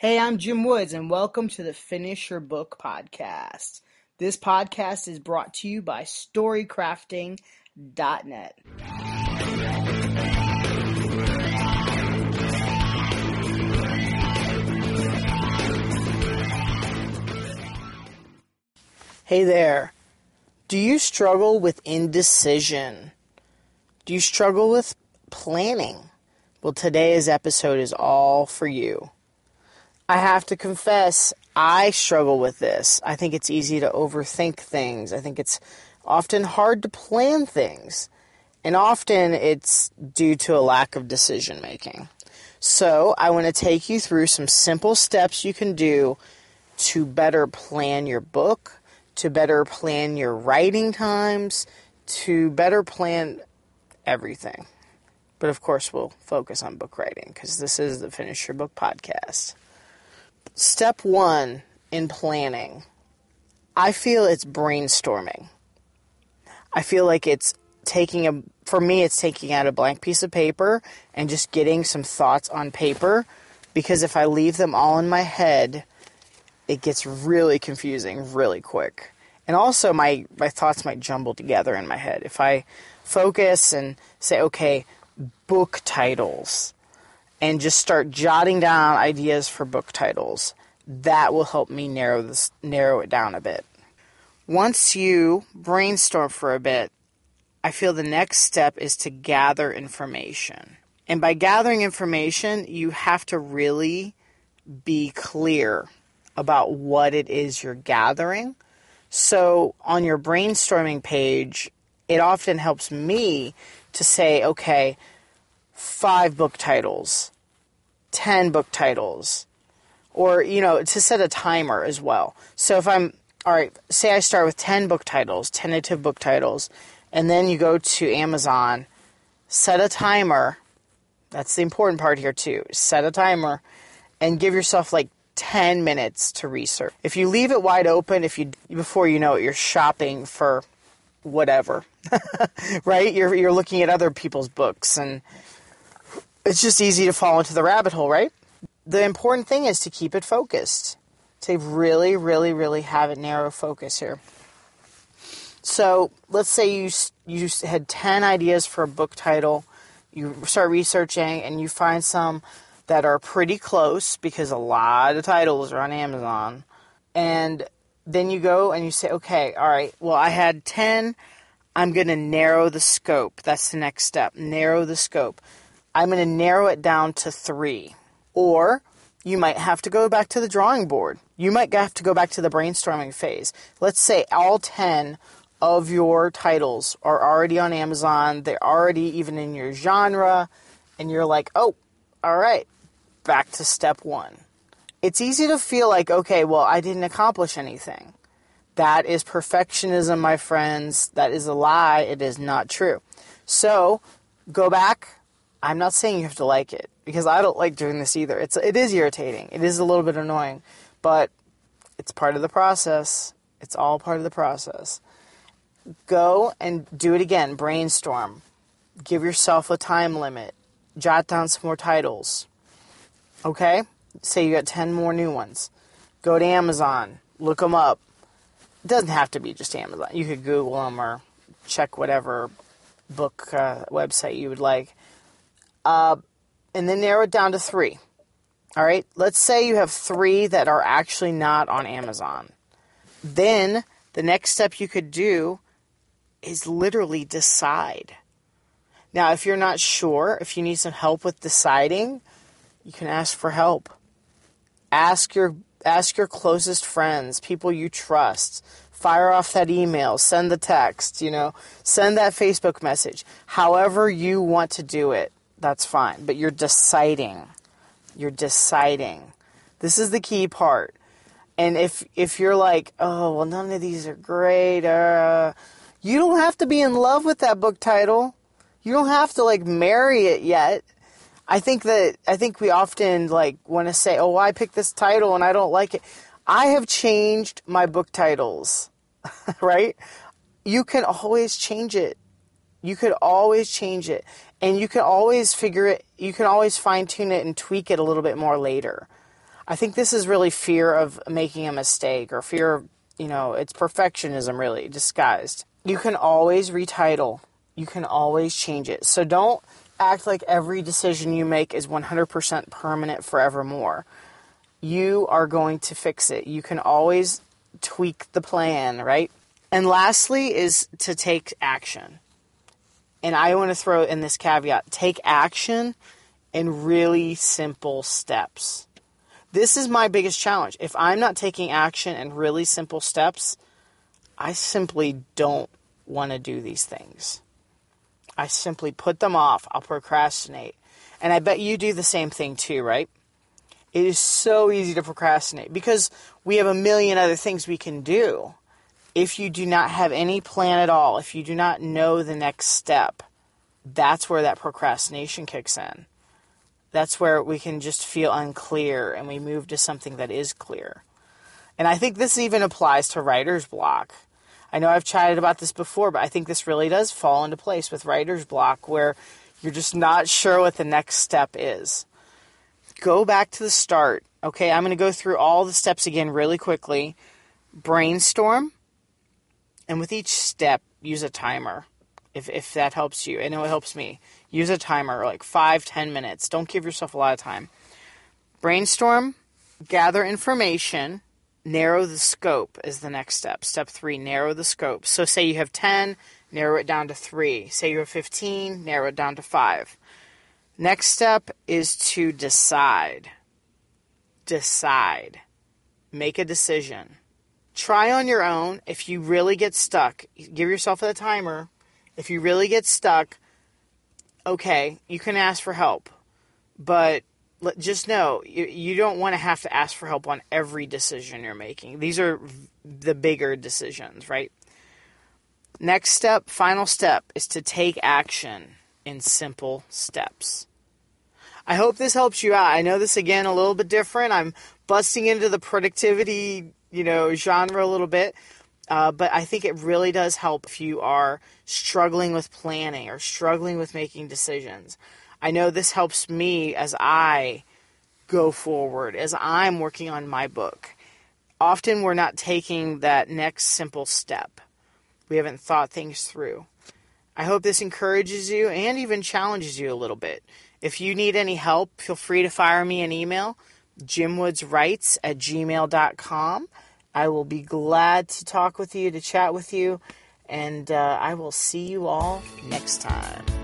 Hey, I'm Jim Woods, and welcome to the Finish Your Book podcast. This podcast is brought to you by StoryCrafting.net. Hey there. Do you struggle with indecision? Do you struggle with planning? Well, today's episode is all for you. I have to confess, I struggle with this. I think it's easy to overthink things. I think it's often hard to plan things. And often it's due to a lack of decision making. So, I want to take you through some simple steps you can do to better plan your book to better plan your writing times, to better plan everything. But of course, we'll focus on book writing because this is the Finish Your Book podcast. Step one in planning I feel it's brainstorming. I feel like it's taking a, for me, it's taking out a blank piece of paper and just getting some thoughts on paper because if I leave them all in my head, it gets really confusing really quick. And also, my, my thoughts might jumble together in my head. If I focus and say, okay, book titles, and just start jotting down ideas for book titles, that will help me narrow this narrow it down a bit. Once you brainstorm for a bit, I feel the next step is to gather information. And by gathering information, you have to really be clear about what it is you're gathering. So on your brainstorming page, it often helps me to say, okay, five book titles, 10 book titles, or, you know, to set a timer as well. So if I'm, all right, say I start with 10 book titles, tentative book titles, and then you go to Amazon, set a timer. That's the important part here, too. Set a timer and give yourself like 10 minutes to research. If you leave it wide open, if you before you know it, you're shopping for whatever, right? You're you're looking at other people's books, and it's just easy to fall into the rabbit hole, right? The important thing is to keep it focused. To really, really, really have a narrow focus here. So let's say you you had 10 ideas for a book title. You start researching and you find some that are pretty close because a lot of titles are on Amazon. And then you go and you say, okay, all right, well, I had 10. I'm going to narrow the scope. That's the next step. Narrow the scope. I'm going to narrow it down to three. Or you might have to go back to the drawing board. You might have to go back to the brainstorming phase. Let's say all 10 of your titles are already on Amazon, they're already even in your genre, and you're like, oh, all right, back to step one. It's easy to feel like, okay, well, I didn't accomplish anything. That is perfectionism, my friends. That is a lie. It is not true. So, go back. I'm not saying you have to like it because I don't like doing this either. It's it is irritating. It is a little bit annoying, but it's part of the process. It's all part of the process. Go and do it again. Brainstorm. Give yourself a time limit. Jot down some more titles. Okay? Say you got 10 more new ones. Go to Amazon, look them up. It doesn't have to be just Amazon. You could Google them or check whatever book uh, website you would like. Uh, and then narrow it down to three. All right? Let's say you have three that are actually not on Amazon. Then the next step you could do is literally decide. Now, if you're not sure, if you need some help with deciding, you can ask for help. Ask your ask your closest friends, people you trust. Fire off that email, send the text, you know, send that Facebook message. However you want to do it, that's fine. But you're deciding. You're deciding. This is the key part. And if if you're like, oh well, none of these are great, uh, you don't have to be in love with that book title. You don't have to like marry it yet. I think that I think we often like want to say, "Oh, I picked this title and I don't like it." I have changed my book titles, right? You can always change it. You could always change it, and you can always figure it. You can always fine tune it and tweak it a little bit more later. I think this is really fear of making a mistake or fear of, you know, it's perfectionism really disguised. You can always retitle, you can always change it. So don't act like every decision you make is 100% permanent forevermore. You are going to fix it. You can always tweak the plan, right? And lastly, is to take action. And I want to throw in this caveat take action in really simple steps. This is my biggest challenge. If I'm not taking action in really simple steps, I simply don't want to do these things. I simply put them off. I'll procrastinate. And I bet you do the same thing too, right? It is so easy to procrastinate because we have a million other things we can do. If you do not have any plan at all, if you do not know the next step, that's where that procrastination kicks in. That's where we can just feel unclear and we move to something that is clear. And I think this even applies to writer's block. I know I've chatted about this before, but I think this really does fall into place with writer's block where you're just not sure what the next step is. Go back to the start. Okay, I'm going to go through all the steps again really quickly. Brainstorm, and with each step, use a timer if, if that helps you. I know it helps me. Use a timer, like five, ten minutes. Don't give yourself a lot of time. Brainstorm, gather information, narrow the scope is the next step. Step three, narrow the scope. So, say you have 10, narrow it down to three. Say you have 15, narrow it down to five. Next step is to decide. Decide. Make a decision. Try on your own. If you really get stuck, give yourself a timer. If you really get stuck, okay, you can ask for help. But just know you, you don't want to have to ask for help on every decision you're making. These are the bigger decisions, right? Next step, final step, is to take action in simple steps. I hope this helps you out. I know this again a little bit different. I'm busting into the productivity, you know, genre a little bit. Uh, but I think it really does help if you are struggling with planning or struggling with making decisions. I know this helps me as I go forward, as I'm working on my book. Often we're not taking that next simple step. We haven't thought things through. I hope this encourages you and even challenges you a little bit. If you need any help, feel free to fire me an email, jimwoodswrites at gmail.com. I will be glad to talk with you, to chat with you, and uh, I will see you all next time.